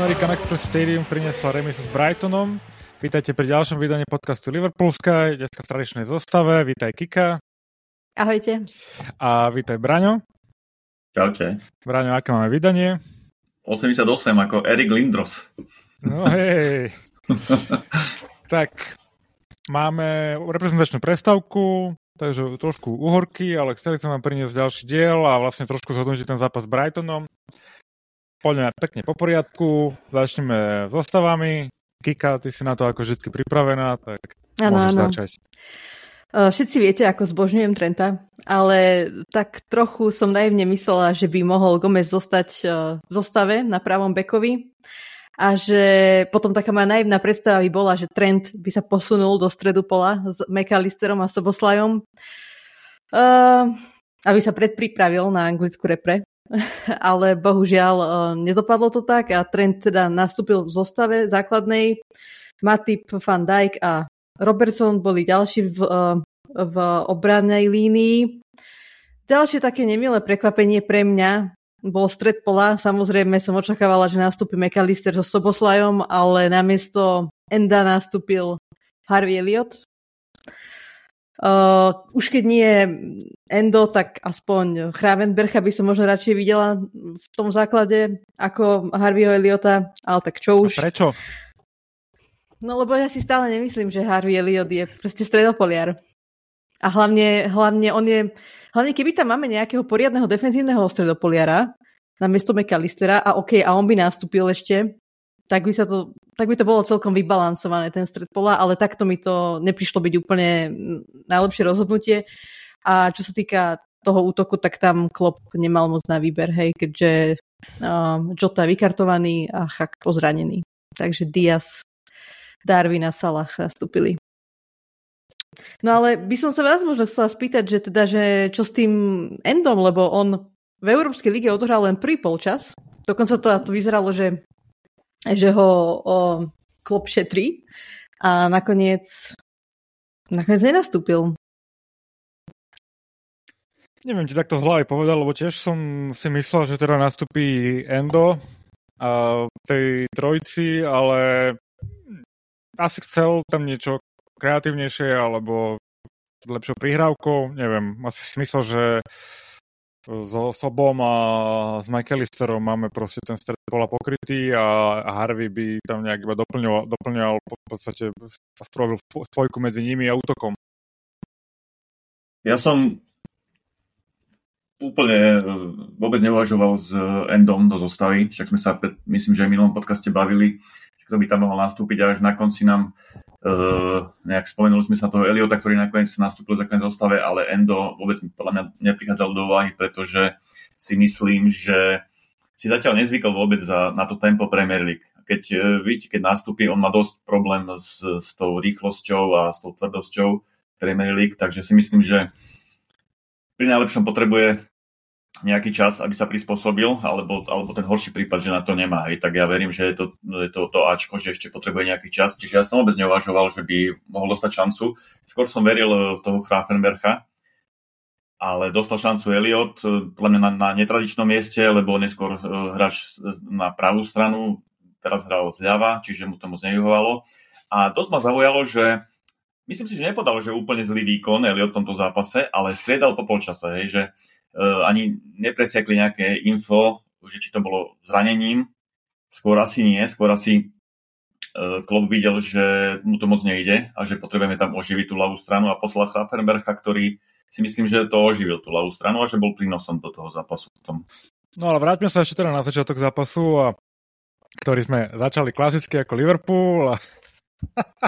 American Express Stadium priniesla remisu s Brightonom. Vítajte pri ďalšom vydaní podcastu Liverpool Sky, dneska v tradičnej zostave. Vítaj Kika. Ahojte. A vítaj Braňo. Čaute. Braňo, aké máme vydanie? 88 ako Erik Lindros. No hej. tak, máme reprezentačnú prestavku, takže trošku uhorky, ale chceli sme vám priniesť ďalší diel a vlastne trošku zhodnotiť ten zápas s Brightonom. Poďme pekne po poriadku, začneme zostavami. Kika, ty si na to ako vždy pripravená, tak ano, môžeš ano. začať. Všetci viete, ako zbožňujem Trenta, ale tak trochu som naivne myslela, že by mohol Gomez zostať v zostave na pravom bekovi a že potom taká moja naivná predstava by bola, že Trent by sa posunul do stredu pola s McAllisterom a Soboslajom, uh, aby sa predpripravil na anglickú repre. ale bohužiaľ uh, nedopadlo to tak a Trent teda nastúpil v zostave základnej. Matip, Van Dijk a Robertson boli ďalší v, uh, v obrannej línii. Ďalšie také nemilé prekvapenie pre mňa bol stred pola. Samozrejme som očakávala, že nastúpi McAllister so Soboslajom, ale namiesto Enda nastúpil Harvey Elliot, Uh, už keď nie Endo, tak aspoň Chravenbercha by som možno radšej videla v tom základe ako Harveyho Eliota, ale tak čo už. A prečo? No lebo ja si stále nemyslím, že Harvey Eliot je proste stredopoliar. A hlavne, hlavne on je, hlavne keby tam máme nejakého poriadneho defenzívneho stredopoliara na miesto McAllistera a OK, a on by nastúpil ešte, tak by, sa to, tak by to bolo celkom vybalancované, ten stred pola, ale takto mi to neprišlo byť úplne najlepšie rozhodnutie. A čo sa týka toho útoku, tak tam Klopp nemal moc na výber, hej, keďže uh, Jota je vykartovaný a Chak pozranený. Takže Diaz, Darwin a Salah nastúpili. No ale by som sa vás možno chcela spýtať, že teda, že čo s tým Endom, lebo on v Európskej lige odohral len prvý polčas. Dokonca to, to vyzeralo, že že ho o, klop šetrí a nakoniec, nakoniec nenastúpil. Neviem ti takto z hlavy povedal, lebo tiež som si myslel, že teda nastúpi Endo a tej trojci, ale asi chcel tam niečo kreatívnejšie alebo lepšou prihrávkou, neviem, asi si myslel, že so Sobom a s McAllisterom máme proste ten stred bola pokrytý a, Harvey by tam nejak iba doplňoval, doplňoval v podstate spravil spojku medzi nimi a útokom. Ja som úplne e, vôbec neuvažoval s Endom do zostavy, však sme sa, myslím, že aj v minulom podcaste bavili, kto by tam mohol nastúpiť a až na konci nám uh, nejak spomenuli sme sa toho Eliota, ktorý nakoniec nastúpil za konec zostave, ale Endo vôbec podľa mňa neprichádzal do úvahy, pretože si myslím, že si zatiaľ nezvykol vôbec za, na to tempo Premier League. Keď, uh, vidíte, keď nastúpi, on má dosť problém s, s tou rýchlosťou a s tou tvrdosťou Premier League, takže si myslím, že pri najlepšom potrebuje nejaký čas, aby sa prispôsobil, alebo, alebo ten horší prípad, že na to nemá. I tak ja verím, že je to, je to, to Ačko, že ešte potrebuje nejaký čas. Čiže ja som vôbec neuvažoval, že by mohol dostať šancu. Skôr som veril v toho Grafenbercha, ale dostal šancu Elliot, podľa mňa na, na netradičnom mieste, lebo neskôr uh, hráč na pravú stranu, teraz hral zľava, čiže mu to moc nevyhovalo. A dosť ma zaujalo, že myslím si, že nepodal, že úplne zlý výkon Elliot v tomto zápase, ale striedal po polčase, hej, že Eh, ani nepresiakli nejaké info, že či to bolo zranením. Skôr asi nie, skôr asi eh, Klopp videl, že mu to moc nejde a že potrebujeme tam oživiť tú ľavú stranu a poslal Hrafenbercha, ktorý si myslím, že to oživil tú ľavú stranu a že bol prínosom do toho zápasu potom. No ale vráťme sa ešte teda na začiatok zápasu, a, ktorý sme začali klasicky ako Liverpool a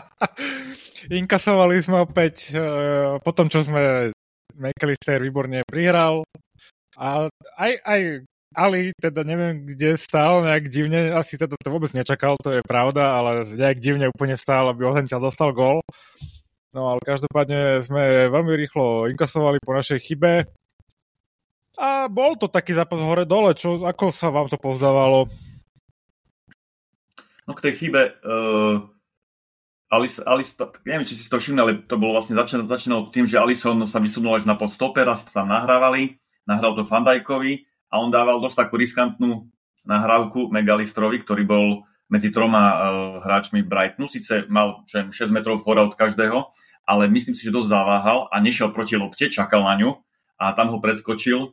inkasovali sme opäť e, po tom, čo sme McAllister výborne prihral a aj, aj Ali teda neviem, kde stál nejak divne, asi teda to vôbec nečakal, to je pravda, ale nejak divne úplne stál, aby Ohenča dostal gól. No ale každopádne sme veľmi rýchlo inkasovali po našej chybe. A bol to taký zápas hore-dole, čo, ako sa vám to pozdávalo? No k tej chybe, uh, Alice, Alice, neviem, či si to všimli, ale to bolo vlastne začínalo, začínalo tým, že Alison sa vysunul až na post stopera, tam nahrávali, nahral to Fandajkovi a on dával dosť takú riskantnú nahrávku Megalistrovi, ktorý bol medzi troma uh, hráčmi Brightonu. Sice mal že 6 metrov fora od každého, ale myslím si, že dosť zaváhal a nešiel proti lopte, čakal na ňu a tam ho preskočil uh,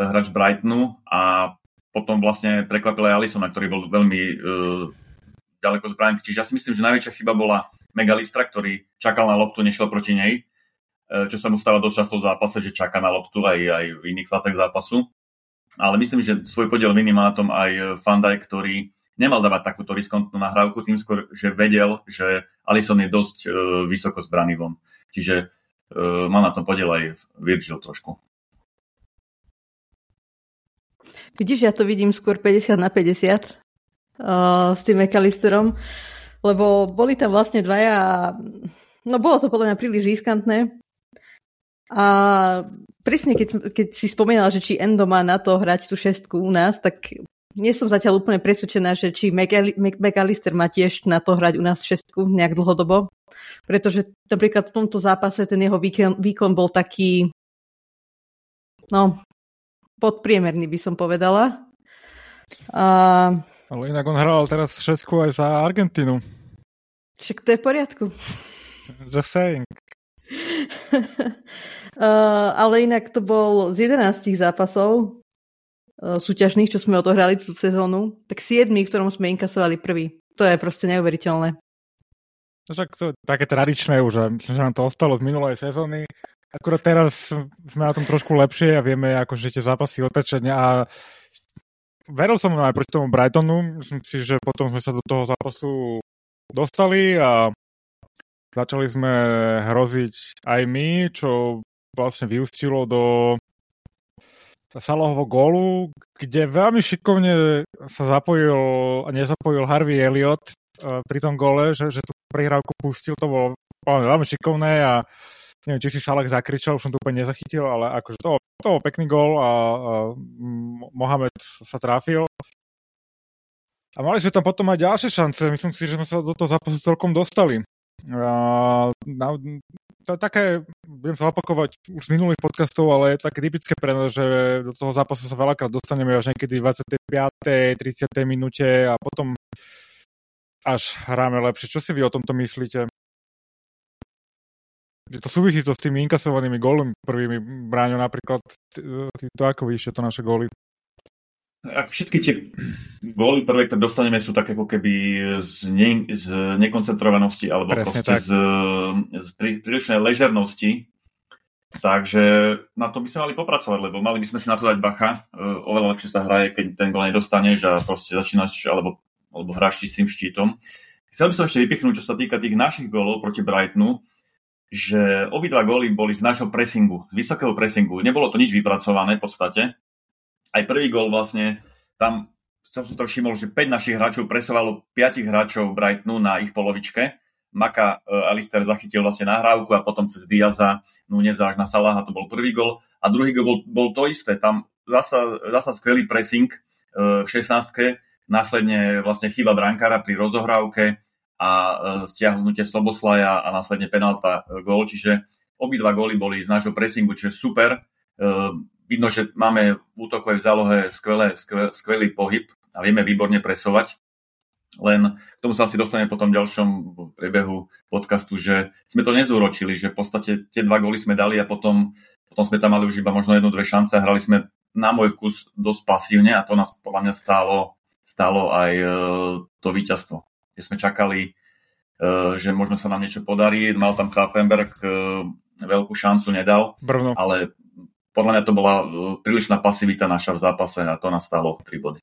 hráč Brightonu a potom vlastne prekvapil aj Alisona, ktorý bol veľmi uh, ďaleko z bránky. Čiže ja si myslím, že najväčšia chyba bola Megalistra, ktorý čakal na loptu, nešiel proti nej, čo sa mu stáva dosť často v zápase, že čaká na loptu aj, aj v iných fázach zápasu. Ale myslím, že svoj podiel viny má na tom aj Fandaj, ktorý nemal dávať takúto riskontnú nahrávku, tým skôr, že vedel, že Alison je dosť uh, vysoko zbraný von. Čiže uh, má na tom podiel aj Virgil trošku. Vidíš, ja to vidím skôr 50 na 50 uh, s tým McAllisterom, lebo boli tam vlastne dvaja, no bolo to podľa mňa príliš riskantné. A presne, keď, keď si spomínala, že či Endo má na to hrať tú šestku u nás, tak nie som zatiaľ úplne presvedčená, že či McAllister má tiež na to hrať u nás šestku nejak dlhodobo, pretože napríklad v tomto zápase ten jeho výkon, výkon bol taký no, podpriemerný by som povedala. A... Ale inak on hral teraz šestku aj za Argentínu. Však to je v poriadku. Just saying. uh, ale inak to bol z 11 zápasov, E, súťažných, čo sme odohrali tú sezónu, tak 7, v ktorom sme inkasovali prvý. To je proste neuveriteľné. Však to je také tradičné už, myslím, že nám to ostalo z minulej sezóny. Akurát teraz sme na tom trošku lepšie a vieme akože tie zápasy otačať a veril som aj proti tomu Brightonu, myslím si, že potom sme sa do toho zápasu dostali a začali sme hroziť aj my, čo vlastne vyústilo do Salahovo gólu, kde veľmi šikovne sa zapojil a nezapojil Harvey Elliot uh, pri tom góle, že, že tú prihrávku pustil, to bolo veľmi šikovné a neviem, či si Salah zakričal, už som to úplne nezachytil, ale akože to, to bol pekný gól a, a Mohamed sa trafil. A mali sme tam potom aj ďalšie šance. Myslím si, že sme sa do toho zápasu celkom dostali. A, na, to je také, budem sa opakovať už z minulých podcastov, ale je také typické pre nás, že do toho zápasu sa veľakrát dostaneme až niekedy v 25. 30. minúte a potom až hráme lepšie. Čo si vy o tomto myslíte? Že to súvisí to s tými inkasovanými gólmi prvými bráňou napríklad. Ty, to ako vidíš to naše góly? Ak všetky tie góly prvé, ktoré dostaneme, sú také ako keby z, ne, z nekoncentrovanosti alebo Presne proste tak. z, z prílišnej ležernosti. Takže na to by sme mali popracovať, lebo mali by sme si na to dať bacha. E, oveľa lepšie sa hraje, keď ten gól nedostaneš a proste začínaš alebo, alebo hráš s tým štítom. Chcel by som ešte vypichnúť, čo sa týka tých našich gólov proti Brightonu, že obidva góly boli z nášho pressingu, z vysokého pressingu. Nebolo to nič vypracované v podstate aj prvý gol vlastne, tam som si to všimol, že 5 našich hráčov presovalo 5 hráčov Brightonu na ich polovičke. Maka uh, Alistair zachytil vlastne nahrávku a potom cez Diaza, Nuneza až na Salaha, to bol prvý gol. A druhý gol bol, bol to isté, tam zasa, zasa skvelý pressing uh, v 16 následne vlastne chyba brankára pri rozohrávke a uh, stiahnutie Sloboslaja a následne penálta uh, gól, čiže obidva góly boli z nášho pressingu, čiže super. Uh, vidno, že máme v útokovej zálohe skvelé, skvelý, skvelý pohyb a vieme výborne presovať. Len k tomu sa asi dostaneme po tom ďalšom priebehu podcastu, že sme to nezúročili, že v podstate tie dva góly sme dali a potom, potom sme tam mali už iba možno jednu, dve šance a hrali sme na môj vkus dosť pasívne a to nás podľa mňa stálo, stálo aj e, to víťazstvo. Kde sme čakali, e, že možno sa nám niečo podarí. Mal tam Krafenberg e, veľkú šancu, nedal, Brno. ale podľa mňa to bola e, prílišná pasivita naša v zápase a to nás stalo 3 body.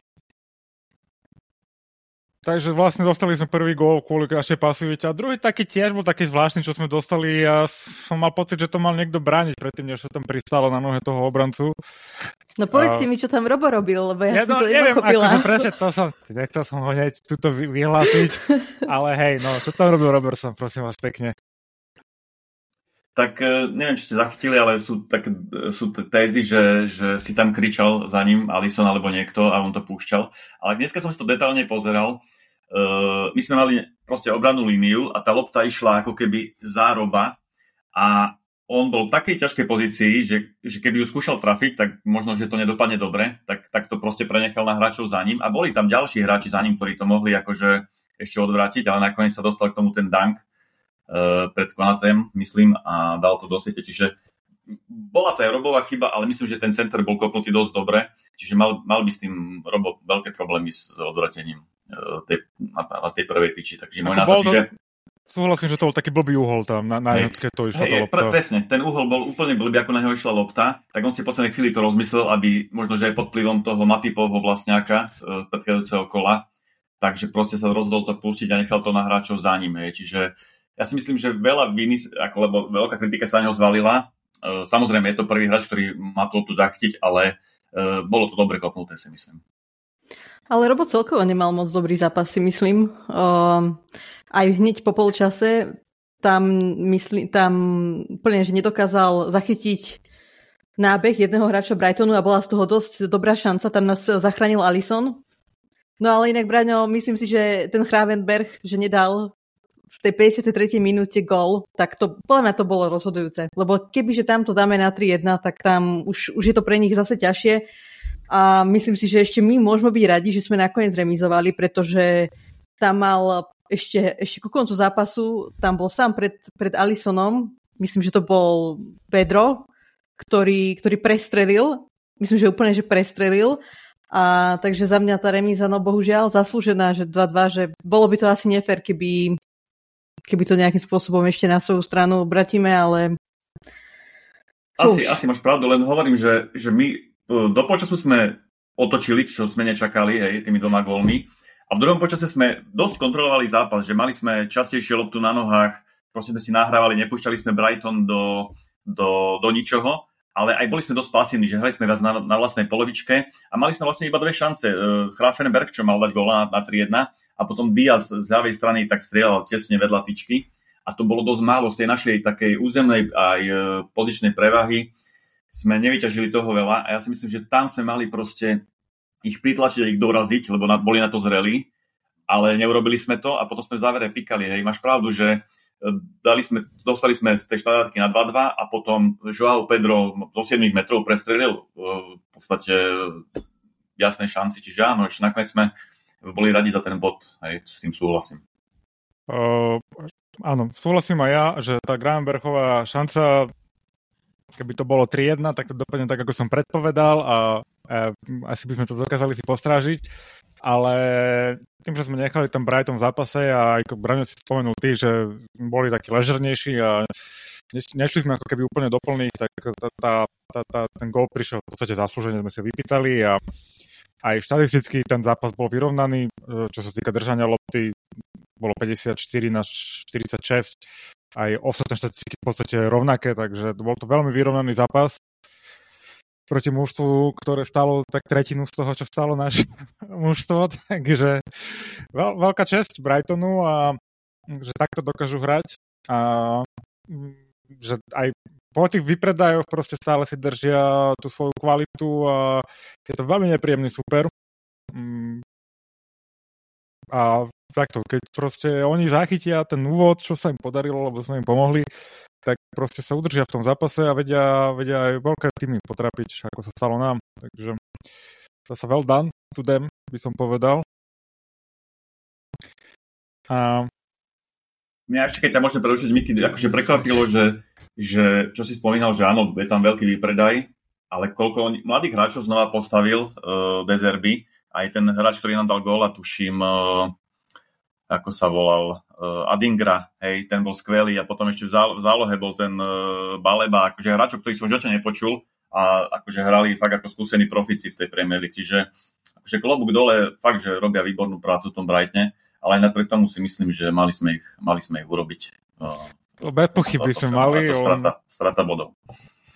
Takže vlastne dostali sme prvý gól kvôli našej pasivite. A druhý taký tiež bol taký zvláštny, čo sme dostali. A som mal pocit, že to mal niekto brániť predtým, než sa tam pristalo na nohe toho obrancu. No povedzte a... mi, čo tam Robo robil, lebo ja, ja som no, to neviem, akože presne to som, nechcel som ho hneď tuto vyhlásiť, ale hej, no, čo tam robil Robertson, prosím vás pekne tak e, neviem, či ste zachytili, ale sú, tak, e, sú tézy, že, že si tam kričal za ním Alison alebo niekto a on to púšťal. Ale dneska som si to detálne pozeral. Uh, my sme mali proste obranú líniu a tá lopta išla ako keby zároba a on bol v takej ťažkej pozícii, že, že keby ju skúšal trafiť, tak možno, že to nedopadne dobre, tak, tak to proste prenechal na hráčov za ním. A boli tam ďalší hráči za ním, ktorí to mohli akože ešte odvrátiť, ale nakoniec sa dostal k tomu ten dunk pred Konatem, myslím, a dal to do siete. Čiže bola to aj Robová chyba, ale myslím, že ten center bol kopnutý dosť dobre, čiže mal, mal by s tým Robo veľké problémy s odvratením uh, tej, na, na tej prvej tyči. Takže môj názor, čiže... Súhlasím, že to bol taký blbý uhol tam, na, na jednotke to išla hey, tá lopta. Pre, presne, ten uhol bol úplne blbý, ako na neho išla lopta, tak on si v poslednej chvíli to rozmyslel, aby možno, že aj pod vplyvom toho Matipovho vlastňáka z uh, predchádzajúceho kola, takže proste sa rozhodol to pustiť a nechal to na hráčov za ním. Hej. Čiže ja si myslím, že veľa viny, ako, lebo veľká kritika sa na neho zvalila. Uh, samozrejme, je to prvý hráč, ktorý má to tu zachtiť, ale uh, bolo to dobre kopnuté, si myslím. Ale Robo celkovo nemal moc dobrý zápas, si myslím. Uh, aj hneď po polčase tam, mysli, tam úplne, že nedokázal zachytiť nábeh jedného hráča Brightonu a bola z toho dosť dobrá šanca. Tam nás zachránil Alison. No ale inak, Braňo, myslím si, že ten Hravenberg, že nedal v tej 53. minúte gol, tak to, podľa mňa to bolo rozhodujúce. Lebo kebyže tam to dáme na 3-1, tak tam už, už je to pre nich zase ťažšie. A myslím si, že ešte my môžeme byť radi, že sme nakoniec remizovali, pretože tam mal ešte, ešte ku koncu zápasu tam bol sám pred, pred Alisonom, myslím, že to bol Pedro, ktorý, ktorý prestrelil, myslím, že úplne, že prestrelil. A takže za mňa tá remíza, no bohužiaľ, zaslúžená, že 2-2, že bolo by to asi nefér, keby, keby to nejakým spôsobom ešte na svoju stranu obratíme, ale... Asi, asi máš pravdu, len hovorím, že, že my e, do počasu sme otočili, čo sme nečakali, hej, tými dvoma gólmi. A v druhom počase sme dosť kontrolovali zápas, že mali sme častejšie loptu na nohách, proste sme si nahrávali, nepúšťali sme Brighton do, do, do ničoho, ale aj boli sme dosť pasívni, že hrali sme viac na, na vlastnej polovičke a mali sme vlastne iba dve šance. Hrafenberg, čo mal dať gola na, na 3-1 a potom Diaz z ľavej strany tak strieľal tesne vedľa tyčky a to bolo dosť málo z tej našej takej územnej aj e, pozičnej prevahy. Sme nevyťažili toho veľa a ja si myslím, že tam sme mali proste ich pritlačiť a ich doraziť, lebo na, boli na to zreli, ale neurobili sme to a potom sme v závere pikali. Hej, máš pravdu, že e, dali sme, dostali sme z tej štandardky na 2-2 a potom Joao Pedro zo 7 metrov prestrelil e, v podstate jasnej šanci, čiže áno, ešte nakoniec sme boli radi za ten bod, hej, s tým súhlasím. Uh, áno, súhlasím aj ja, že tá Grahamberchová šanca, keby to bolo 3-1, tak to dopadne tak, ako som predpovedal a asi by sme to dokázali si postrážiť, ale tým, že sme nechali tam Brighton v zápase a ako Braňo si spomenul ty, že boli takí ležernejší a nešli sme ako keby úplne doplní, tak tá, tá, tá, tá, ten gol prišiel v podstate zaslúžene, sme si vypýtali a aj štatisticky ten zápas bol vyrovnaný, čo sa týka držania lopty, bolo 54 na 46, aj ostatné štatistiky v podstate rovnaké, takže bol to veľmi vyrovnaný zápas proti mužstvu, ktoré stalo tak tretinu z toho, čo stalo naše mužstvo, takže veľ, veľká česť Brightonu a že takto dokážu hrať a že aj po tých vypredajoch proste stále si držia tú svoju kvalitu a je to veľmi nepríjemný super. Mm. A takto, keď proste oni zachytia ten úvod, čo sa im podarilo, lebo sme im pomohli, tak proste sa udržia v tom zápase a vedia, vedia aj veľké týmy potrapiť, ako sa stalo nám. Takže sa well done to them, by som povedal. A... Mňa ešte, keď ťa môžem prerušiť, Miky, akože prekvapilo, že, že čo si spomínal, že áno, je tam veľký výpredaj, ale koľko mladých hráčov znova postavil uh, Dezerby, aj ten hráč, ktorý nám dal gól a tuším, uh, ako sa volal, uh, Adingra, hej, ten bol skvelý a potom ešte v, zálo- v zálohe bol ten uh, Baleba, akože hráčov, ktorých som živote nepočul a akože hrali fakt ako skúsení profici v tej Premier League, čiže akože klobúk dole, fakt, že robia výbornú prácu v tom Brightne, ale aj napriek tomu si myslím, že mali sme ich, mali sme ich urobiť. Uh, Bez pochyby sme mali. Strata, strata bodov.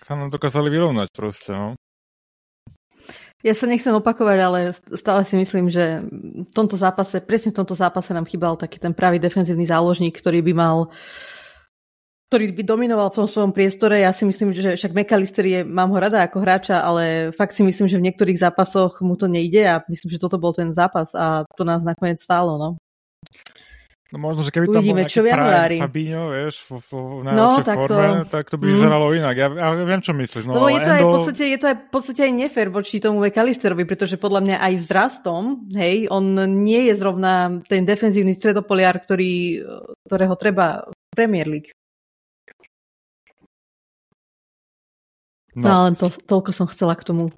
Sa nám dokázali vyrovnať proste, no. Ja sa nechcem opakovať, ale stále si myslím, že v tomto zápase, presne v tomto zápase nám chýbal taký ten pravý defenzívny záložník, ktorý by mal ktorý by dominoval v tom svojom priestore. Ja si myslím, že však McAllister je, mám ho rada ako hráča, ale fakt si myslím, že v niektorých zápasoch mu to nejde a myslím, že toto bol ten zápas a to nás nakoniec stálo. No. No možno, že keby Uvidíme, tam bol čo nejaký Fabinho, vieš, v, v, v no, tak forme, to... tak to by mm. vyzeralo mm. inak. Ja, ja viem, čo myslíš. No, Lebo je to, Endo... aj v podstate, je to aj v podstate aj nefér voči tomu Vekalisterovi, pretože podľa mňa aj vzrastom, hej, on nie je zrovna ten defenzívny stredopoliar, ktorý, ktorého treba v Premier League. No, no ale to, toľko som chcela k tomu.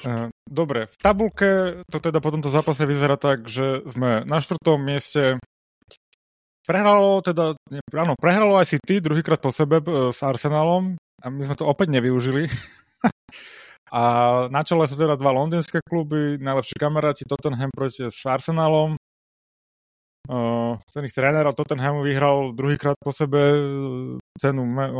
E, dobre, v tabulke to teda po tomto zápase vyzerá tak, že sme na štvrtom mieste Prehralo teda, áno, prehralo aj City druhýkrát po sebe e, s Arsenalom a my sme to opäť nevyužili. a na čele sú teda dva londýnske kluby, najlepší kamaráti Tottenham proti s Arsenalom. Uh, ten ich tréner a Tottenhamu vyhral druhýkrát po sebe e, cenu me,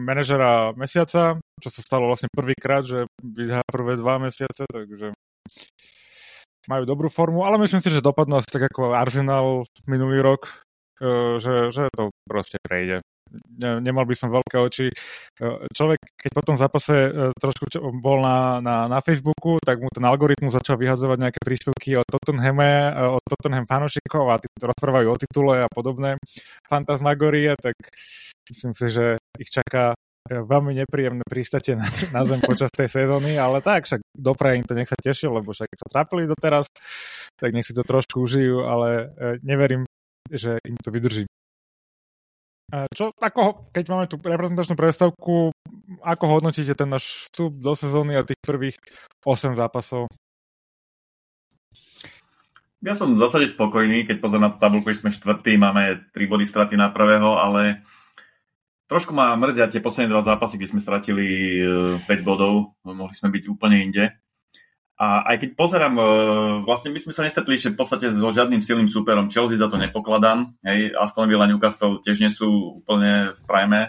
manažera mesiaca, čo sa stalo vlastne prvýkrát, že vyhrá prvé dva mesiace, takže majú dobrú formu, ale myslím si, že dopadnú asi tak ako Arsenal minulý rok, že, že to proste prejde. Ne, nemal by som veľké oči. Človek, keď po tom zápase e, trošku bol na, na, na Facebooku, tak mu ten algoritmus začal vyhadzovať nejaké príspevky o Tottenhame, o Tottenham fanúšikov a tí rozprávajú o titule a podobné fantasmagorie, tak myslím si, že ich čaká e, veľmi nepríjemné prístate na, na zem počas tej sezóny, ale tak, však dopraje im to nech sa tešil, lebo však sa trápili doteraz, tak nech si to trošku užijú, ale e, neverím že im to vydrží. Čo, ako, keď máme tú reprezentačnú predstavku, ako hodnotíte ten náš vstup do sezóny a tých prvých 8 zápasov? Ja som v zásade spokojný, keď pozriem na tabulku, že sme štvrtí, máme 3 body straty na prvého, ale trošku ma mrzia tie posledné dva zápasy, kde sme stratili 5 e, bodov, mohli sme byť úplne inde. A aj keď pozerám, e, vlastne my sme sa nestretli ešte v podstate so žiadnym silným súperom. Chelsea za to nepokladám. Hej, Aston Villa Newcastle tiež nie sú úplne v prime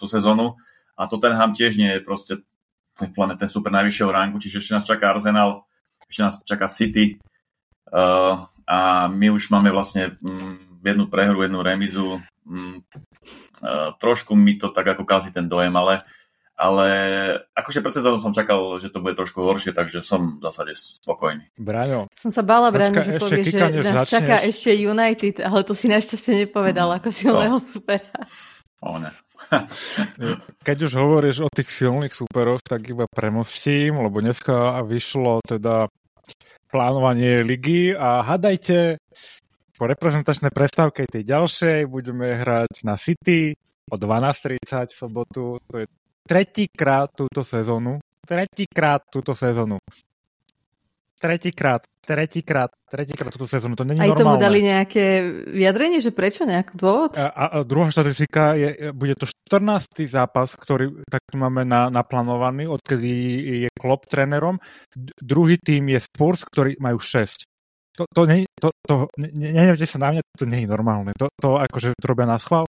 tú sezónu. A Tottenham tiež nie je proste úplne ten super najvyššieho ranku, čiže ešte nás čaká Arsenal, ešte nás čaká City. Uh, a my už máme vlastne mm, jednu prehru, jednu remizu. Mm, uh, trošku mi to tak ako kazí ten dojem, ale ale akože pred sezónou som čakal, že to bude trošku horšie, takže som v zásade spokojný. Braňo. Som sa bála, Braňo, že povieš, že nás začneš. čaká ešte United, ale to si našťastie nepovedal ako silného no. supera. O ne. Keď už hovoríš o tých silných súperoch, tak iba premostím, lebo dneska vyšlo teda plánovanie ligy a hadajte, po reprezentačnej prestávke tej ďalšej budeme hrať na City o 12.30 v sobotu, to je tretíkrát túto sezónu, tretíkrát túto sezónu. Tretíkrát, tretíkrát, tretíkrát túto sezónu. To není Aj normálne. tomu dali nejaké vyjadrenie, že prečo, nejaký dôvod? A, a, druhá štatistika je, bude to 14. zápas, ktorý tak máme na, naplánovaný, odkedy je Klopp trénerom. Druhý tým je Spurs, ktorý majú 6. To, to, nie, to, to, ne, neviem, sa na mňa, to nie je normálne. To, to akože to robia na schvál.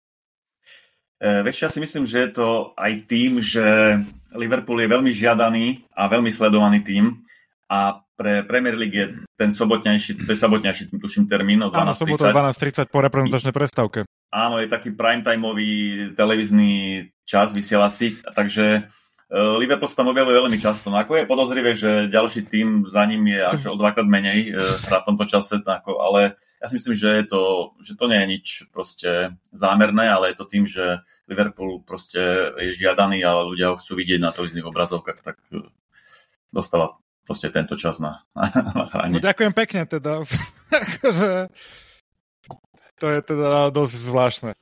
E, vieš, ja si myslím, že je to aj tým, že Liverpool je veľmi žiadaný a veľmi sledovaný tým a pre Premier League je ten sobotnejší, to je sobotnejší, tuším, termín o 12.30. Áno, sobota 12.30 po reprezentačnej prestávke. Áno, je taký primetimeový televízny čas vysielací, takže Liverpool sa tam objavuje veľmi často. No ako je podozrivé, že ďalší tým za ním je až o dvakrát menej e, v tomto čase, ako, ale ja si myslím, že, je to, že to nie je nič proste zámerné, ale je to tým, že Liverpool proste je žiadaný a ľudia ho chcú vidieť na televíznych obrazovkách, tak e, dostáva proste tento čas na, na hranie. No ďakujem pekne teda. akože, to je teda dosť zvláštne.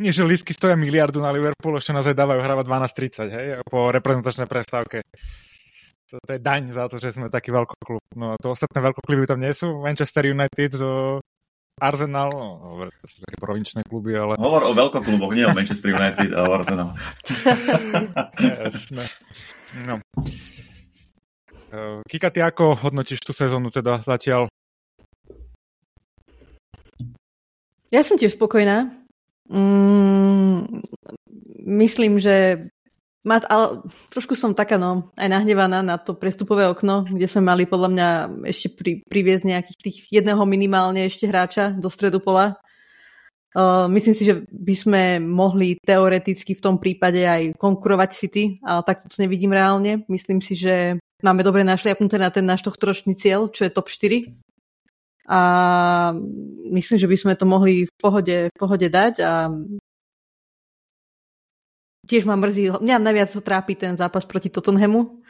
Nie, že lístky stoja miliardu na Liverpool, ešte nás aj dávajú hravať 12.30, hej, po reprezentačnej prestávke to, to je daň za to, že sme taký veľkoklub. No a to ostatné veľkokluby tam nie sú. Manchester United, to Arsenal, no, to sú také provinčné kluby, ale... Hovor o veľkokluboch, nie o Manchester United a o Arsenal. Jasné. No. E, Kika, ty ako hodnotíš tú sezónu teda zatiaľ? Ja som tiež spokojná. Mm, myslím, že má, ale trošku som taká no, aj nahnevaná na to prestupové okno, kde sme mali podľa mňa ešte pri, priviesť nejakých tých jedného minimálne ešte hráča do stredu pola. Uh, myslím si, že by sme mohli teoreticky v tom prípade aj konkurovať City, ale tak to nevidím reálne. Myslím si, že máme dobre našliapnuté na ten náš tohtoročný cieľ, čo je top 4. a myslím, že by sme to mohli v pohode, v pohode dať a tiež ma mrzí, mňa najviac trápi ten zápas proti Tottenhamu,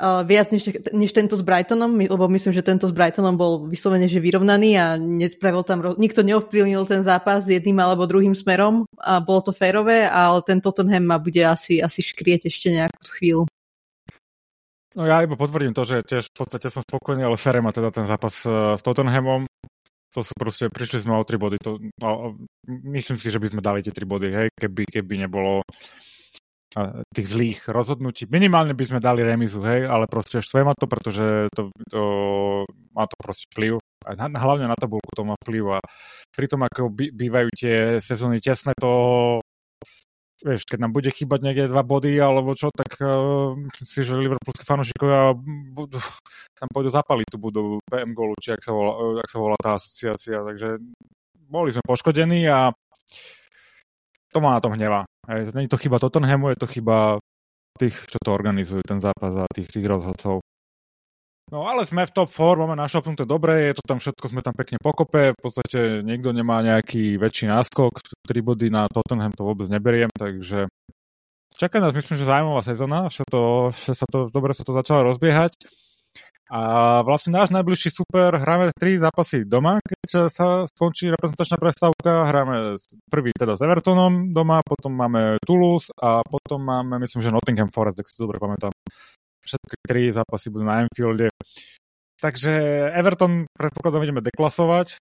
viac než, než tento s Brightonom, lebo myslím, že tento s Brightonom bol vyslovene že vyrovnaný a nespravil tam, nikto neovplyvnil ten zápas jedným alebo druhým smerom a bolo to férové, ale ten Tottenham ma bude asi, asi škrieť ešte nejakú chvíľu. No ja iba potvrdím to, že tiež v podstate som spokojný, ale serem ma teda ten zápas uh, s Tottenhamom. To sú proste, prišli sme o tri body. To, no, myslím si, že by sme dali tie tri body, hej, keby, keby nebolo tých zlých rozhodnutí. Minimálne by sme dali remizu, hej, ale proste štve ma to, pretože to, to má to proste vplyv. A hlavne na tabulku to má vplyv a pri tom, ako bývajú tie sezóny tesné, to vieš, keď nám bude chýbať niekde dva body alebo čo, tak uh, si, že liverpoolskí fanúšikovia budú, tam pôjdu zapaliť tú budovu PM Golu, či ak sa volá, ak sa volá tá asociácia, takže boli sme poškodení a to má na tom hneva. Není to chyba Tottenhamu, je to chyba tých, čo to organizujú, ten zápas a tých, tých rozhodcov. No ale sme v top 4, máme našlapnuté dobre, je to tam všetko, sme tam pekne pokope, v podstate niekto nemá nejaký väčší náskok, 3 body na Tottenham to vôbec neberiem, takže čaká nás myslím, že zaujímavá sezóna, že, to, že sa to, dobre sa to začalo rozbiehať. A vlastne náš najbližší super, hráme tri zápasy doma, keď sa skončí reprezentačná prestávka, hráme prvý teda s Evertonom doma, potom máme Toulouse a potom máme, myslím, že Nottingham Forest, ak si to dobre pamätám. Všetky tri zápasy budú na Anfielde. Takže Everton predpokladom ideme deklasovať.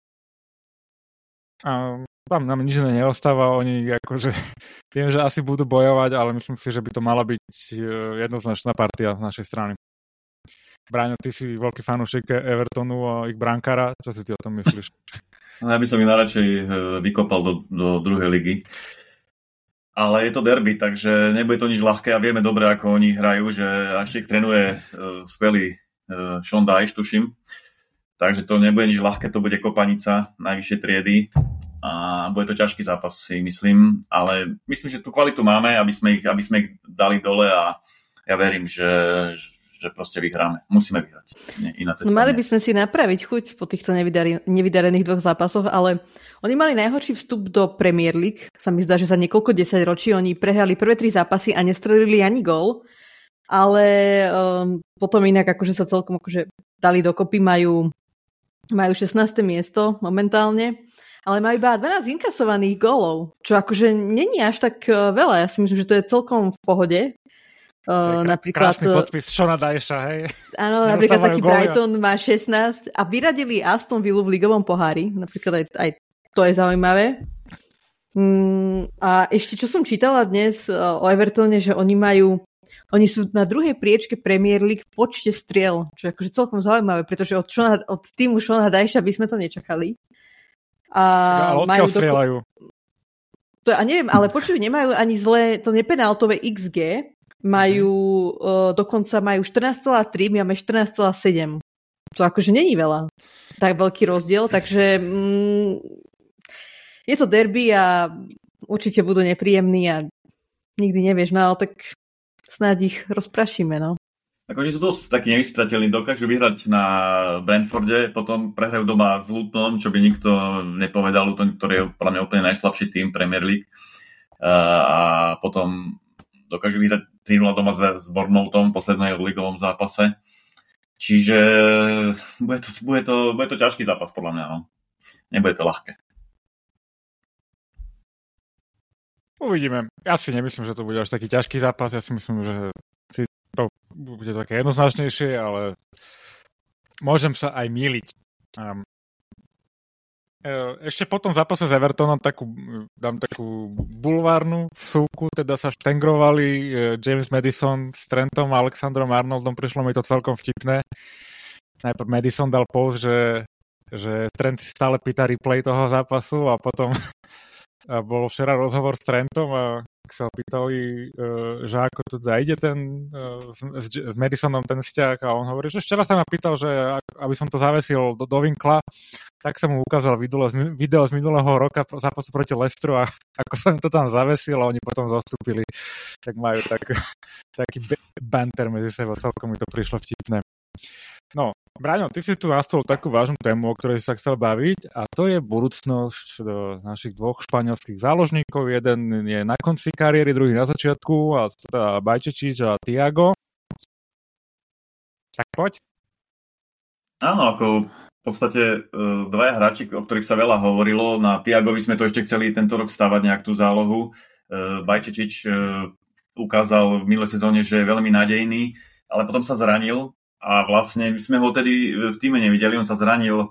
A tam nám nič neostáva, oni akože, viem, že asi budú bojovať, ale myslím si, že by to mala byť eh, jednoznačná partia z našej strany. Braňo, ty si veľký fanúšik Evertonu a ich brankára. Čo si ty o tom myslíš? No, ja by som ich najradšej e, vykopal do, do druhej ligy. Ale je to derby, takže nebude to nič ľahké a vieme dobre, ako oni hrajú, že až ich trénuje uh, skvelý uh, Sean Dyche, tuším. Takže to nebude nič ľahké, to bude kopanica najvyššej triedy a bude to ťažký zápas, si myslím. Ale myslím, že tú kvalitu máme, aby sme ich, aby sme ich dali dole a ja verím, že, že proste vyhráme. Musíme vyhrať. Iná cesta no, mali by sme si napraviť chuť po týchto nevydarených dvoch zápasoch, ale oni mali najhorší vstup do Premier League. Sa mi zdá, že za niekoľko desať ročí oni prehrali prvé tri zápasy a nestrelili ani gol. Ale um, potom inak akože sa celkom akože dali dokopy, majú, majú 16. miesto momentálne ale majú iba 12 inkasovaných gólov, čo akože není až tak uh, veľa. Ja si myslím, že to je celkom v pohode. Uh, napríklad, krásny podpis Šona Dajša, hej. Áno, napríklad taký góly. Brighton má 16 a vyradili Aston Villa v ligovom pohári. Napríklad aj, aj to je zaujímavé. Mm, a ešte čo som čítala dnes o Evertone, že oni majú oni sú na druhej priečke Premier League v počte striel, čo je akože celkom zaujímavé, pretože od, Šona, od týmu Šona Dajša by sme to nečakali. A ja, ale majú strieľajú? To, a neviem, ale počujú, nemajú ani zlé to nepenáltové XG, majú, uh, dokonca majú 14,3, my máme 14,7. To akože není veľa. Tak veľký rozdiel, takže mm, je to derby a určite budú nepríjemní a nikdy nevieš, no ale tak snáď ich rozprašíme, no. Tak oni sú dosť takí nevyspytateľní, dokážu vyhrať na Brentforde, potom prehrajú doma s Lutonom, čo by nikto nepovedal, Luton, ktorý je podľa mňa úplne najslabší tým Premier League. A potom dokážu vyhrať 3-0 doma s Bournemouthom v poslednej ligovom zápase. Čiže bude to, bude, to, bude to ťažký zápas podľa mňa. No. Nebude to ľahké. Uvidíme. Ja si nemyslím, že to bude až taký ťažký zápas. Ja si myslím, že to bude také jednoznačnejšie, ale môžem sa aj míliť. E, ešte po tom zápase s Evertonom takú, dám takú bulvárnu súku, teda sa štengrovali e, James Madison s Trentom a Alexandrom Arnoldom, prišlo mi to celkom vtipné. Najprv Madison dal post, že, že Trent stále pýta replay toho zápasu a potom a bol včera rozhovor s Trentom a sa pýtali, uh, že ako to ide ten uh, s, s Madisonom ten vzťah a on hovorí, že včera sa ma pýtal, že aby som to zavesil do, do vinkla, tak som mu ukázal video, video z minulého roka zápasu proti Lestru a ako som to tam zavesil a oni potom zastúpili, tak majú tak, taký banter medzi sebou, celkom mi to prišlo vtipné. No, Braňo, ty si tu nastol takú vážnu tému, o ktorej sa chcel baviť a to je budúcnosť e, našich dvoch španielských záložníkov. Jeden je na konci kariéry, druhý na začiatku a teda Bajčečič a Tiago. Tak poď. Áno, ako v podstate e, dvaja hráči, o ktorých sa veľa hovorilo. Na Tiagovi sme to ešte chceli tento rok stavať nejak tú zálohu. E, Bajčečič ukázal v minulej sezóne, že je veľmi nádejný, ale potom sa zranil a vlastne my sme ho tedy v týme nevideli, on sa zranil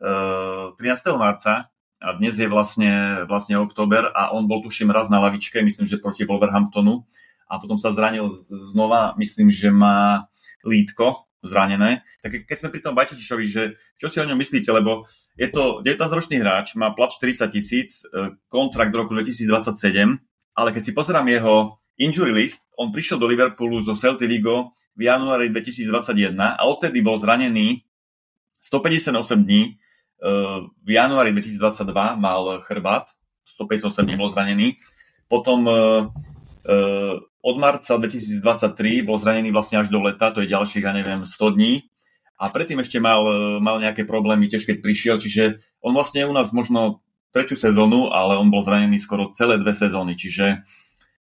uh, eh, 13. marca a dnes je vlastne, vlastne október a on bol tuším raz na lavičke, myslím, že proti Wolverhamptonu a potom sa zranil znova, myslím, že má lítko zranené. Tak keď sme pri tom Bajčetičovi, že čo si o ňom myslíte, lebo je to 19-ročný hráč, má plat 40 tisíc, eh, kontrakt do roku 2027, ale keď si pozerám jeho injury list, on prišiel do Liverpoolu zo Celtic Vigo v januári 2021 a odtedy bol zranený 158 dní. E, v januári 2022 mal chrbát, 158 dní bol zranený. Potom e, e, od marca 2023 bol zranený vlastne až do leta, to je ďalších, ja neviem, 100 dní. A predtým ešte mal, mal nejaké problémy tiež, keď prišiel, čiže on vlastne u nás možno tretiu sezónu, ale on bol zranený skoro celé dve sezóny, čiže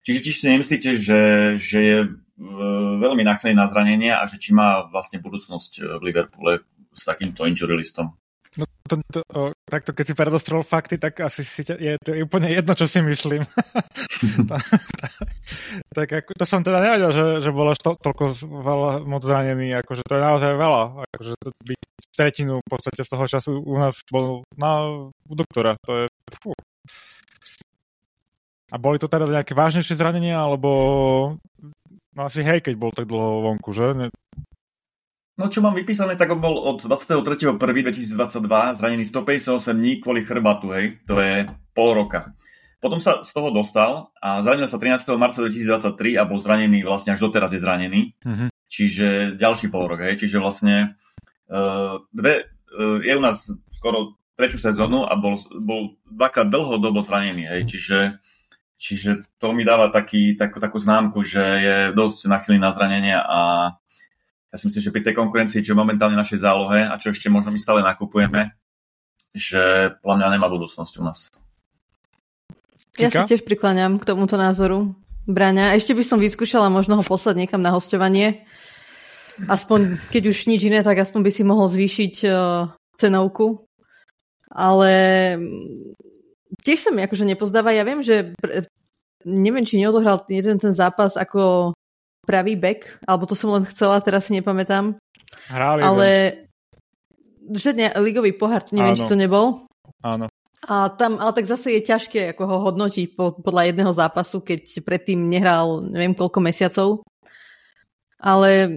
Čiže či si nemyslíte, že, že je veľmi náchylný na zranenie a že či má vlastne budúcnosť v Liverpoole s takýmto injury listom? No to, to, o, takto, keď si predostrel fakty, tak asi si, je to úplne jedno, čo si myslím. tak ako, to som teda nevedel, že, že bol až to, toľko veľa moc zranený, akože to je naozaj veľa. Akože to byť tretinu v podstate z toho času u nás bol na u doktora. To je, fú. A boli to teda nejaké vážnejšie zranenia, alebo no asi hej, keď bol tak dlho vonku, že? Ne... No čo mám vypísané, tak on bol od 23.1.2022 zranený 158 dní kvôli chrbatu, hej, to je pol roka. Potom sa z toho dostal a zranil sa 13. marca 2023 a bol zranený, vlastne až doteraz je zranený. Mm-hmm. Čiže ďalší pol rok, hej, čiže vlastne uh, dve, uh, je u nás skoro tretiu sezónu a bol, bol dvakrát dlhodobo zranený, hej, čiže Čiže to mi dáva taký, takú, takú známku, že je dosť nachylný na zranenia a ja si myslím, že pri tej konkurencii, čo momentálne našej zálohe a čo ešte možno my stále nakupujeme, že podľa mňa nemá budúcnosť u nás. Ja sa tiež prikláňam k tomuto názoru. Braňa, ešte by som vyskúšala možno ho poslať niekam na hostovanie. Aspoň, keď už nič iné, tak aspoň by si mohol zvýšiť uh, cenovku. Ale tiež sa mi akože nepozdáva. Ja viem, že pr- neviem, či neodohral jeden ten zápas ako pravý back, alebo to som len chcela, teraz si nepamätám. Hrali ale že ne, ligový pohár, neviem, Áno. či to nebol. Áno. A tam, ale tak zase je ťažké ako ho hodnotiť po, podľa jedného zápasu, keď predtým nehral neviem koľko mesiacov. Ale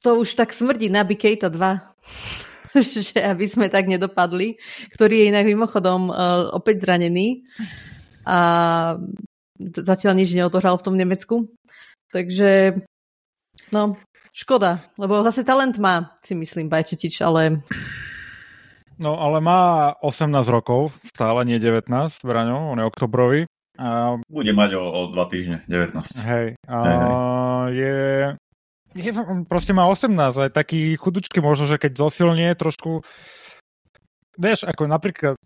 to už tak smrdí na Bikejta 2. že aby sme tak nedopadli, ktorý je inak mimochodom uh, opäť zranený a zatiaľ nič neodohral v tom Nemecku. Takže, no, škoda, lebo zase talent má, si myslím, Bajčetič, ale... No, ale má 18 rokov, stále nie 19, Braňo, on je oktobrový. A... Bude mať o, o dva týždne, 19. Hej, a hej, hej. je je, proste má 18, aj taký chudučky možno, že keď zosilnie trošku, vieš, ako napríklad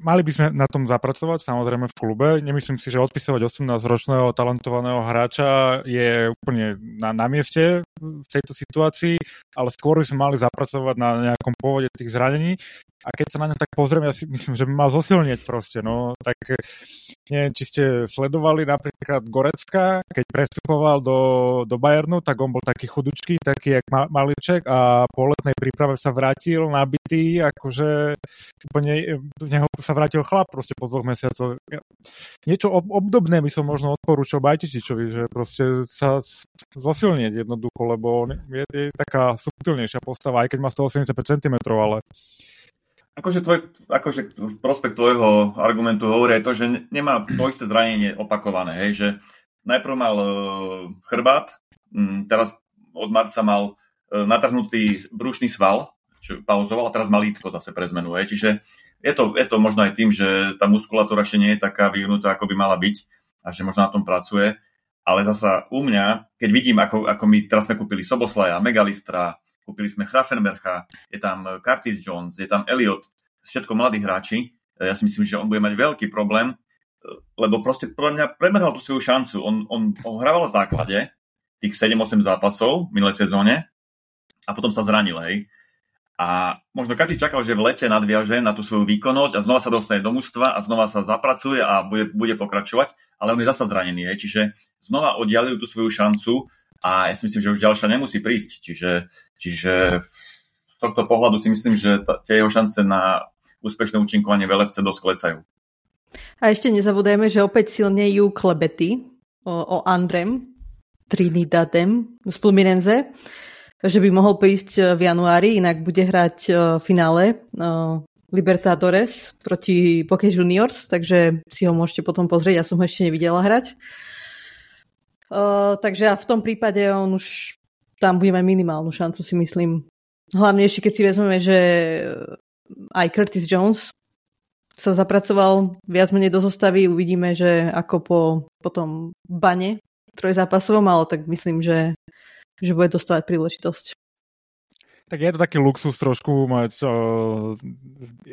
mali by sme na tom zapracovať, samozrejme v klube. Nemyslím si, že odpisovať 18-ročného talentovaného hráča je úplne na, na mieste v tejto situácii, ale skôr by sme mali zapracovať na nejakom pôvode tých zranení. A keď sa na ňa tak pozriem, ja si myslím, že by mal zosilnieť proste. No, tak neviem, či ste sledovali napríklad Gorecka, keď prestupoval do, do Bayernu, tak on bol taký chudučký, taký jak maliček a po letnej príprave sa vrátil nabitý, akože úplne neho sa vrátil chlap proste po dvoch mesiacoch. Niečo obdobné by som možno odporúčal Bajtičičovi, že proste sa zosilnieť jednoducho, lebo je, je taká subtilnejšia postava, aj keď má 185 cm, ale Akože, tvoj, akože v prospekt tvojho argumentu hovorí aj to, že nemá to isté zranenie opakované, hej, že najprv mal uh, chrbát, um, teraz od marca mal uh, natrhnutý brušný sval, čo pauzoval a teraz má lítko zase pre zmenu, hej, čiže je to, je to možno aj tým, že tá muskulatúra ešte nie je taká vyvinutá, ako by mala byť a že možno na tom pracuje, ale zasa u mňa, keď vidím, ako, ako my teraz sme kúpili Soboslaja, Megalistra, kúpili sme Hrafenbercha, je tam Curtis Jones, je tam Elliot, všetko mladí hráči. Ja si myslím, že on bude mať veľký problém, lebo proste podľa mňa premerhal tú svoju šancu. On, on, on v základe tých 7-8 zápasov v minulej sezóne a potom sa zranil, hej. A možno každý čakal, že v lete nadviaže na tú svoju výkonnosť a znova sa dostane do mústva a znova sa zapracuje a bude, bude pokračovať, ale on je zasa zranený, hej. čiže znova oddialil tú svoju šancu a ja si myslím, že už ďalšia nemusí prísť. Čiže, čiže z tohto pohľadu si myslím, že tie jeho šance na úspešné účinkovanie v LFC dosť klecajú. A ešte nezabudajme, že opäť silnejú klebety o, o Andrem Trinidadem z Pluminense že by mohol prísť e, v januári, inak bude hrať v e, finále e, Libertadores proti Poké Juniors, takže si ho môžete potom pozrieť, ja som ho ešte nevidela hrať. Uh, takže v tom prípade on už tam bude mať minimálnu šancu, si myslím. Hlavne ešte keď si vezmeme, že aj Curtis Jones sa zapracoval viac menej do zostavy, uvidíme, že ako po, po tom bane trojzápasovom, ale tak myslím, že že bude dostávať príležitosť. Tak je to taký luxus trošku mať o,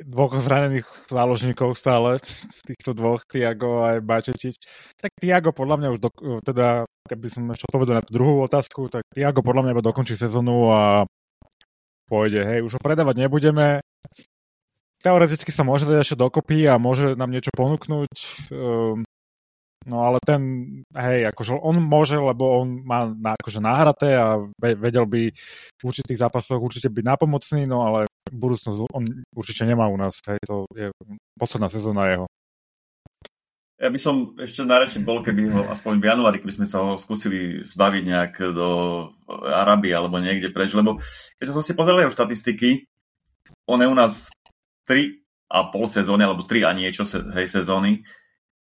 dvoch zranených záložníkov stále, týchto dvoch, Tiago aj Bačečič. Tak Tiago podľa mňa už, do, teda, keby som ešte odpovedal na tú druhú otázku, tak Tiago podľa mňa iba dokončí sezónu a pôjde. Hej, už ho predávať nebudeme. Teoreticky sa môže dať ešte dokopy a môže nám niečo ponúknuť. Um, No ale ten, hej, akože on môže, lebo on má na, akože náhraté a vedel by v určitých zápasoch určite byť nápomocný, no ale budúcnosť on určite nemá u nás, hej, to je posledná sezóna jeho. Ja by som ešte najradšej bol, keby ho aspoň v januári, keby sme sa ho skúsili zbaviť nejak do Arábie alebo niekde preč, lebo keď som si pozrel jeho štatistiky, on je u nás 3 a pol sezóny, alebo 3 a niečo hej, sezóny,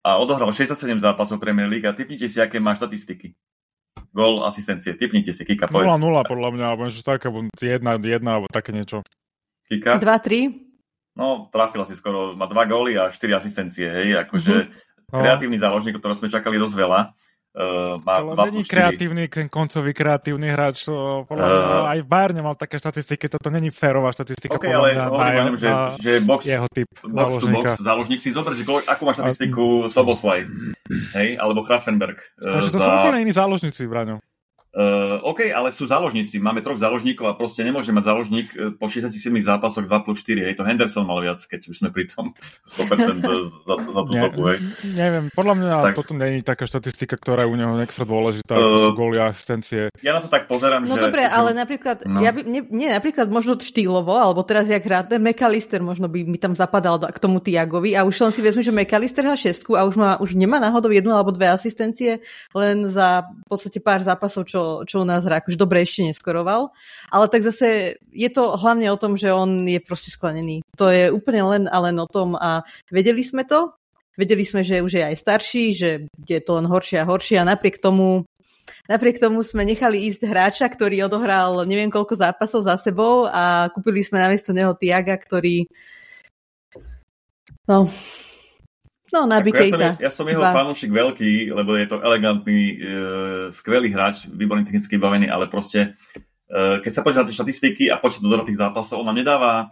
a odohral 67 zápasov Premier League a typnite si, aké má štatistiky. Gól, asistencie, typnite si, Kika, 0-0 podľa mňa, alebo niečo také, 1-1, alebo také niečo. Kika? 2-3? No, trafila si skoro, má 2 góly a 4 asistencie, hej, akože mm-hmm. kreatívny záložník, ktorého sme čakali dosť veľa. Uh, má to není kreatívny, ten koncový kreatívny hráč. To, podľa uh, mňa, aj v Bayerne mal také štatistiky, toto není férová štatistika. Okay, ale hovorím, na, že, na že box, jeho typ box to box záložník si zober, že akú má štatistiku Soboslaj, hej, alebo Grafenberg. Uh, to za... sú úplne iní záložníci, Braňo. Uh, OK, ale sú záložníci. Máme troch záložníkov a proste nemôže mať záložník e, po 67 zápasoch 2 plus 4. Hej, to Henderson mal viac, keď už sme pri tom 100% za, za tú dobu. Hej. Neviem, podľa mňa tak. toto není taká štatistika, ktorá je u neho extra dôležitá, uh, góly a asistencie. Ja na to tak pozerám, no že... No dobre, že... ale napríklad, no. ja by, nie, nie, napríklad možno štýlovo, alebo teraz jak rád, McAllister možno by mi tam zapadal k tomu Tiagovi a už len si vezmi, že McAllister má šestku a už, má, už nemá náhodou jednu alebo dve asistencie len za v podstate pár zápasov, čo, čo u nás hrá akože dobre ešte neskoroval. Ale tak zase je to hlavne o tom, že on je proste sklenený. To je úplne len a len o tom a vedeli sme to, vedeli sme, že už je aj starší, že je to len horšie a horšie a napriek tomu Napriek tomu sme nechali ísť hráča, ktorý odohral neviem koľko zápasov za sebou a kúpili sme namiesto neho Tiaga, ktorý no, No, na ja som, ja som jeho fanúšik veľký, lebo je to elegantný, e, skvelý hráč, výborný technicky bavený, ale proste, e, keď sa pozrieš na tie štatistiky a počet dodatých zápasov, on nám nedáva e,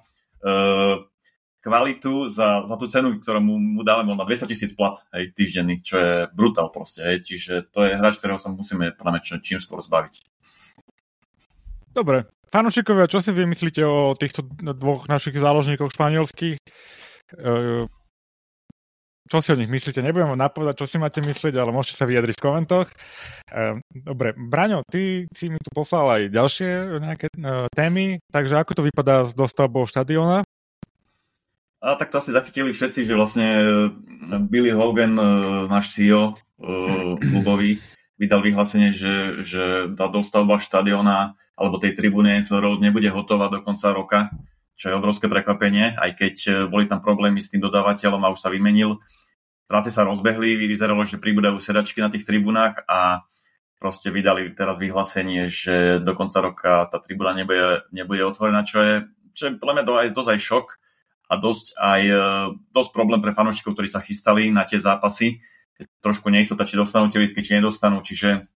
kvalitu za, za tú cenu, ktorú mu, mu dávame, on má 200 tisíc plat hej, týždenný, čo je brutál proste, hej, čiže to je hráč, ktorého sa musíme podľa čím skôr zbaviť. Dobre, fanúšikovia, čo si vy myslíte o týchto dvoch našich záložníkoch španielských? E, čo si o nich myslíte. Nebudem vám napovedať, čo si máte myslieť, ale môžete sa vyjadriť v komentoch. Ehm, dobre, Braňo, ty si mi tu poslal aj ďalšie nejaké e, témy, takže ako to vypadá s dostavbou štadióna? A tak to asi zachytili všetci, že vlastne e, Billy Hogan, e, náš CEO klubový, vydal vyhlásenie, že, že tá dostavba štadióna alebo tej tribúny Anfield Road nebude hotová do konca roka, čo je obrovské prekvapenie, aj keď boli tam problémy s tým dodávateľom a už sa vymenil práce sa rozbehli, vyzeralo, že pribúdajú sedačky na tých tribunách a proste vydali teraz vyhlásenie, že do konca roka tá tribuna nebude, nebude otvorená, čo je, čo je podľa mňa do, aj, dosť aj šok a dosť aj e, dosť problém pre fanúšikov, ktorí sa chystali na tie zápasy. Je trošku neistota, či dostanú tie lístky, či nedostanú, čiže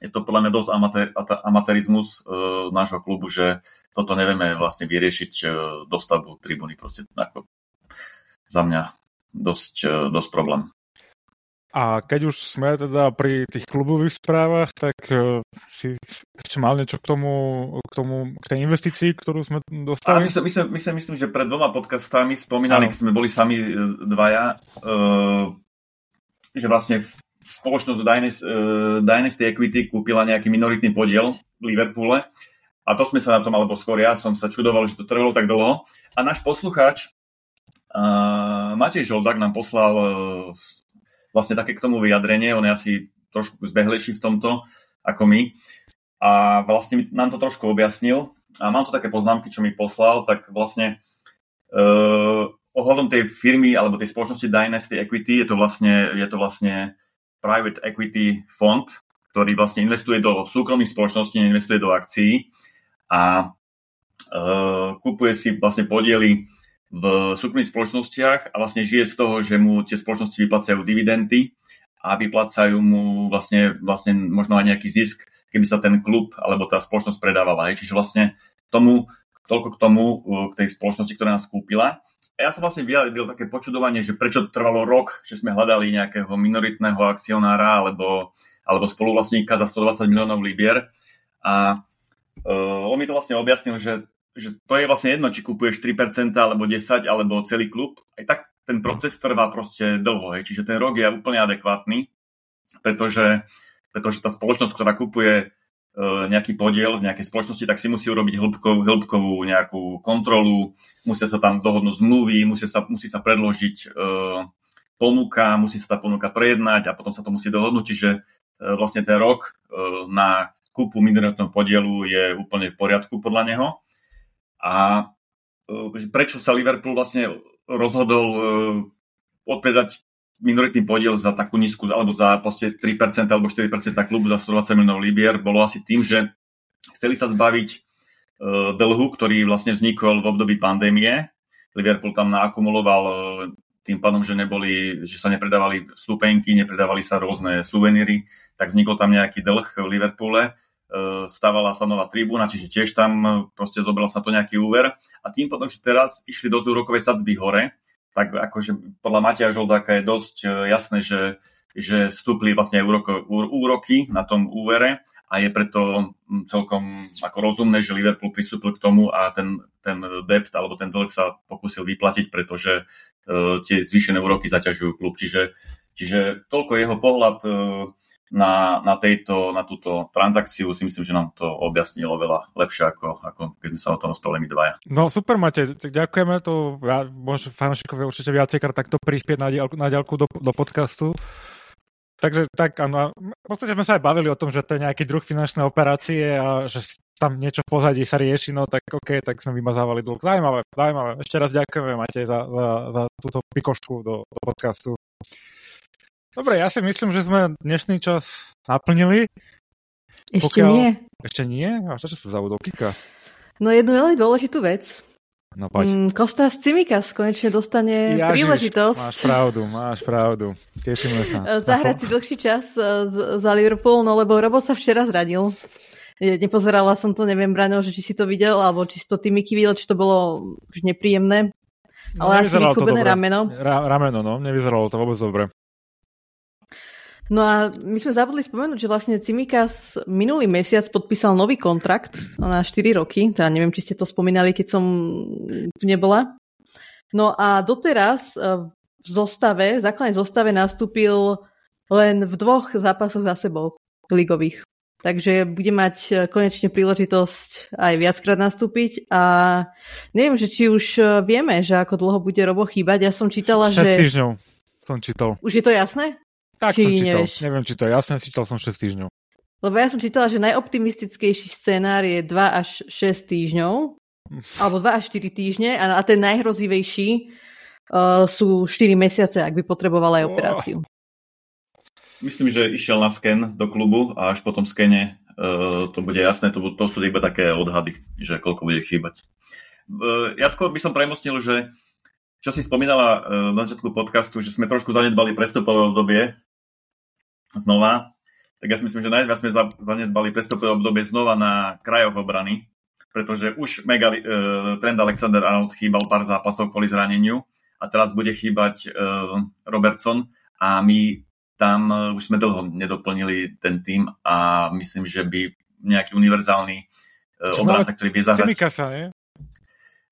je to podľa mňa dosť amatér, amatérizmus uh, nášho klubu, že toto nevieme vlastne vyriešiť uh, dostavbu tribúny. Proste ako za mňa dosť, uh, dosť problém. A keď už sme teda pri tých klubových správach, tak uh, si ešte mal niečo k tomu, k tomu, k tej investícii, ktorú sme dostali? A my, sme, my, sme, my sme, myslím, že pred dvoma podcastami spomínali, keď sme boli sami dvaja, uh, že vlastne spoločnosť Dynasty, uh, Dynasty Equity kúpila nejaký minoritný podiel v Liverpoole a to sme sa na tom, alebo skôr ja som sa čudoval, že to trvalo tak dlho. A náš poslucháč uh, Matej Žoldák nám poslal uh, vlastne také k tomu vyjadrenie, on je asi trošku zbehlejší v tomto ako my. A vlastne nám to trošku objasnil. A mám tu také poznámky, čo mi poslal, tak vlastne uh, ohľadom tej firmy alebo tej spoločnosti Dynasty Equity je to vlastne, je to vlastne private equity fond, ktorý vlastne investuje do súkromných spoločností, investuje do akcií. A uh, kúpuje si vlastne podiely v súkromných spoločnostiach a vlastne žije z toho, že mu tie spoločnosti vyplácajú dividendy a vyplácajú mu vlastne, vlastne možno aj nejaký zisk, keby sa ten klub alebo tá spoločnosť predávala. Hej. Čiže vlastne tomu, toľko k tomu, k tej spoločnosti, ktorá nás kúpila ja som vlastne vyjadril také počudovanie, že prečo trvalo rok, že sme hľadali nejakého minoritného akcionára alebo, alebo spoluvlastníka za 120 miliónov libier. A uh, on mi to vlastne objasnil, že, že to je vlastne jedno, či kúpuješ 3% alebo 10 alebo celý klub. Aj tak ten proces trvá proste dlho. Hej. Čiže ten rok je úplne adekvátny, pretože, pretože tá spoločnosť, ktorá kupuje E, nejaký podiel v nejakej spoločnosti, tak si musí urobiť hĺbkovú, hĺbkovú nejakú kontrolu, musia sa tam dohodnúť zmluvy, musia sa, musí sa predložiť e, ponuka, musí sa tá ponuka prejednať a potom sa to musí dohodnúť, čiže e, vlastne ten rok e, na kúpu minoritného podielu je úplne v poriadku podľa neho. A e, prečo sa Liverpool vlastne rozhodol e, odpredať minoritný podiel za takú nízku, alebo za 3% alebo 4% klubu za 120 miliónov libier bolo asi tým, že chceli sa zbaviť uh, dlhu, ktorý vlastne vznikol v období pandémie. Liverpool tam naakumuloval tým pádom, že, neboli, že sa nepredávali stupenky, nepredávali sa rôzne suveníry, tak vznikol tam nejaký dlh v Liverpoole, uh, stávala sa nová tribúna, čiže tiež tam proste zobral sa to nejaký úver a tým potom, že teraz išli dosť úrokovej sadzby hore, tak akože podľa Matia Žoldáka je dosť e, jasné, že, že vstúpli vlastne úroko, úroky na tom úvere a je preto celkom ako rozumné, že Liverpool pristúpil k tomu a ten, ten debt alebo ten dlh sa pokúsil vyplatiť, pretože uh, tie zvýšené úroky zaťažujú klub. Čiže, čiže toľko jeho pohľad uh, na, na, tejto, na túto transakciu si myslím, že nám to objasnilo veľa lepšie, ako, ako keď sme sa o tom rozprávali my dvaja. No super, Matej, tak ďakujeme, to ja, môžu fanúšikovia určite viacejkrát takto prispieť na, diaľku, na diaľku do, do podcastu. Takže tak, áno, v podstate sme sa aj bavili o tom, že to je nejaký druh finančnej operácie a že tam niečo v pozadí sa rieši, no tak OK, tak sme vymazávali dlh. Zajímavé, zaujímavé. Ešte raz ďakujeme, Matej, za, za, za túto pikošku do, do podcastu. Dobre, ja si myslím, že sme dnešný čas naplnili. Ešte Pokiaľ... nie. Ešte nie? A čo sa zavodol? Kika? No jednu veľmi dôležitú vec. No poď. Mm, Kostas Cimikas konečne dostane Jažiš, príležitosť. Máš pravdu, máš pravdu. Tešíme sa. Zahrať si dlhší čas e, za Liverpool, no lebo Robo sa včera zradil. Nepozerala som to, neviem, Braňo, že či si to videl, alebo či si to Timiky videl, či to bolo už nepríjemné. Ale no, asi vykubené rameno. Ra- rameno, no, nevyzeralo to vôbec dobre. No a my sme zabudli spomenúť, že vlastne Cimikas minulý mesiac podpísal nový kontrakt na 4 roky. Teda neviem, či ste to spomínali, keď som tu nebola. No a doteraz e, v zostave, v základnej zostave nastúpil len v dvoch zápasoch za sebou ligových. Takže bude mať e, konečne príležitosť aj viackrát nastúpiť a neviem, že či už e, vieme, že ako dlho bude Robo chýbať. Ja som čítala, 6 že... 6 týždňov som čítal. Už je to jasné? Tak či som čítal. Nevieš. Neviem, či to je jasné, čítal som 6 týždňov. Lebo ja som čítala, že najoptimistickejší scenár je 2 až 6 týždňov, alebo 2 až 4 týždne a, a ten najhrozivejší uh, sú 4 mesiace, ak by potreboval aj operáciu. Myslím, že išiel na sken do klubu a až po tom skene uh, to bude jasné, to, to sú iba také odhady, že koľko bude chýbať. Uh, ja skôr by som premostnil, že čo si spomínala uh, na začiatku podcastu, že sme trošku zanedbali prestupové obdobie znova. tak ja si myslím, že najviac sme zanedbali prestupové obdobie znova na krajoch obrany, pretože už mega, uh, Trend Alexander Arnold chýbal pár zápasov kvôli zraneniu a teraz bude chýbať uh, Robertson a my tam uh, už sme dlho nedoplnili ten tým a myslím, že by nejaký univerzálny uh, obranca, ktorý by zahrať... Simikasa, nie?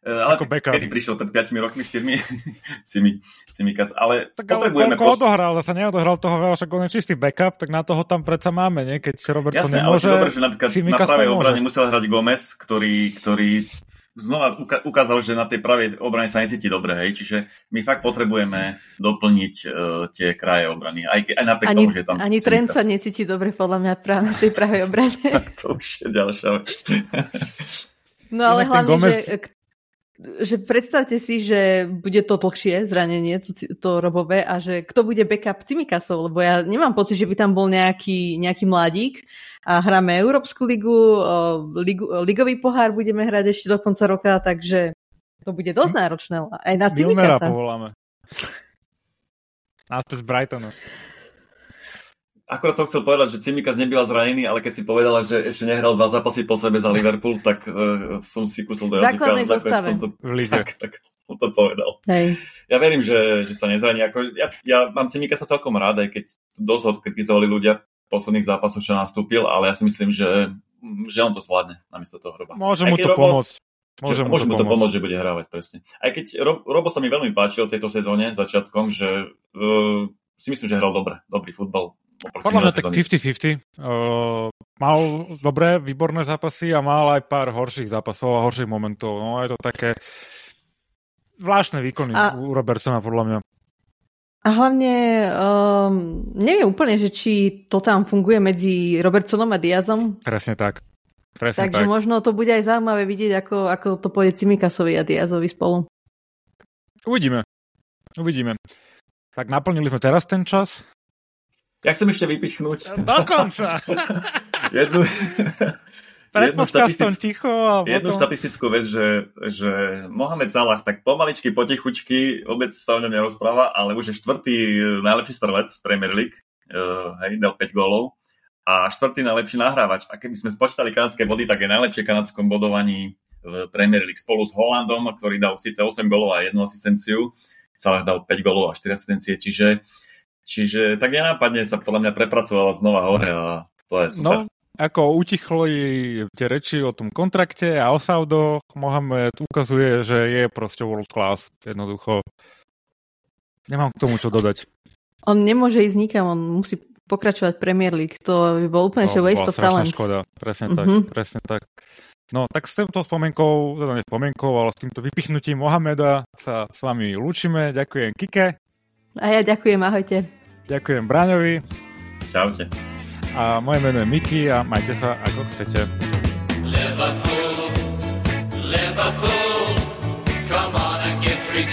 Uh, ale ako backup. kedy prišiel pred 5 rokmi, 4 Simi, Simikas, ale tak potrebujeme... Ale koľko post... odohral, sa neodohral toho veľa, však on je čistý backup, tak na toho tam predsa máme, nie? Keď Robertson Jasné, nemôže, ale dobre, že napríklad Simikas na pravej obrane musel hrať Gomez, ktorý, ktorý znova ukázal, že na tej pravej obrane sa necíti dobre, hej, čiže my fakt potrebujeme doplniť uh, tie kraje obrany, aj, aj napriek ani, tomu, že tam... Ani Trent sa necíti dobre, podľa mňa, práve na tej pravej obrane. tak to už je ďalšia vec. no ale hlavne, Gomez... že že predstavte si, že bude to dlhšie zranenie, to, to robové a že kto bude backup Cimikasov, lebo ja nemám pocit, že by tam bol nejaký, nejaký mladík a hráme Európsku ligu, ligu, ligový pohár budeme hrať ešte do konca roka, takže to bude dosť náročné aj na Cimikasa. Milnera povoláme. Z Brightonu. Akorát som chcel povedať, že Cimikas nebyla zranený, ale keď si povedala, že ešte nehral dva zápasy po sebe za Liverpool, tak uh, som si kusol do jazyka. Základnej Som to, tak, tak som to povedal. Hej. Ja verím, že, že sa nezraní. Ako, ja, ja mám Cimikasa celkom rád, aj keď dosť ho kritizovali ľudia v posledných zápasoch, čo nastúpil, ale ja si myslím, že, že on to zvládne namiesto toho hroba. Môže mu to Robo, pomôcť. Môže, mu, mu to pomôcť, že bude hrávať, presne. Aj keď Rob, Robo sa mi veľmi páčil tejto sezóne, začiatkom, že uh, si myslím, že hral dobre, dobrý futbal podľa mňa tak 50-50. Uh, mal dobré, výborné zápasy a mal aj pár horších zápasov a horších momentov. No je to také zvláštne výkony a... u Robertsona podľa mňa. A hlavne um, neviem úplne, že či to tam funguje medzi Robertsonom a Diazom. Presne tak. Presne Takže tak. možno to bude aj zaujímavé vidieť, ako, ako to pôjde Cimikasovi a Diazovi spolu. Uvidíme. Uvidíme. Tak naplnili sme teraz ten čas. Ja chcem ešte vypichnúť. Dokonca. jednu, Pred jednu, štatistic, ticho a potom... jednu štatistickú vec, že, že Mohamed Salah tak pomaličky, potichučky, vôbec sa o ňom nerozpráva, ale už je štvrtý najlepší strelec Premier League, uh, hej, dal 5 gólov a štvrtý najlepší nahrávač. A keby sme spočítali kanadské body, tak je najlepšie kanadskom bodovaní v Premier League spolu s Holandom, ktorý dal síce 8 gólov a jednu asistenciu. Salah dal 5 gólov a 4 asistencie, čiže Čiže tak nenápadne sa podľa mňa prepracovala znova hore a to je super. No, ako utichli tie reči o tom kontrakte a o Saudoch, Mohamed ukazuje, že je proste world class, jednoducho. Nemám k tomu čo dodať. On nemôže ísť nikam, on musí pokračovať Premier League. To by bol úplne no, waste of talent. škoda, presne mm-hmm. tak, mhm. presne tak. No, tak s týmto spomienkou, teda nie spomienkou, ale s týmto vypichnutím Mohameda sa s vami lúčime. Ďakujem Kike. A ja ďakujem, ahojte. Ďakujem Braňovi. Čaute. A moje meno je Miki a majte sa ako chcete. Liverpool, Liverpool, come on and get free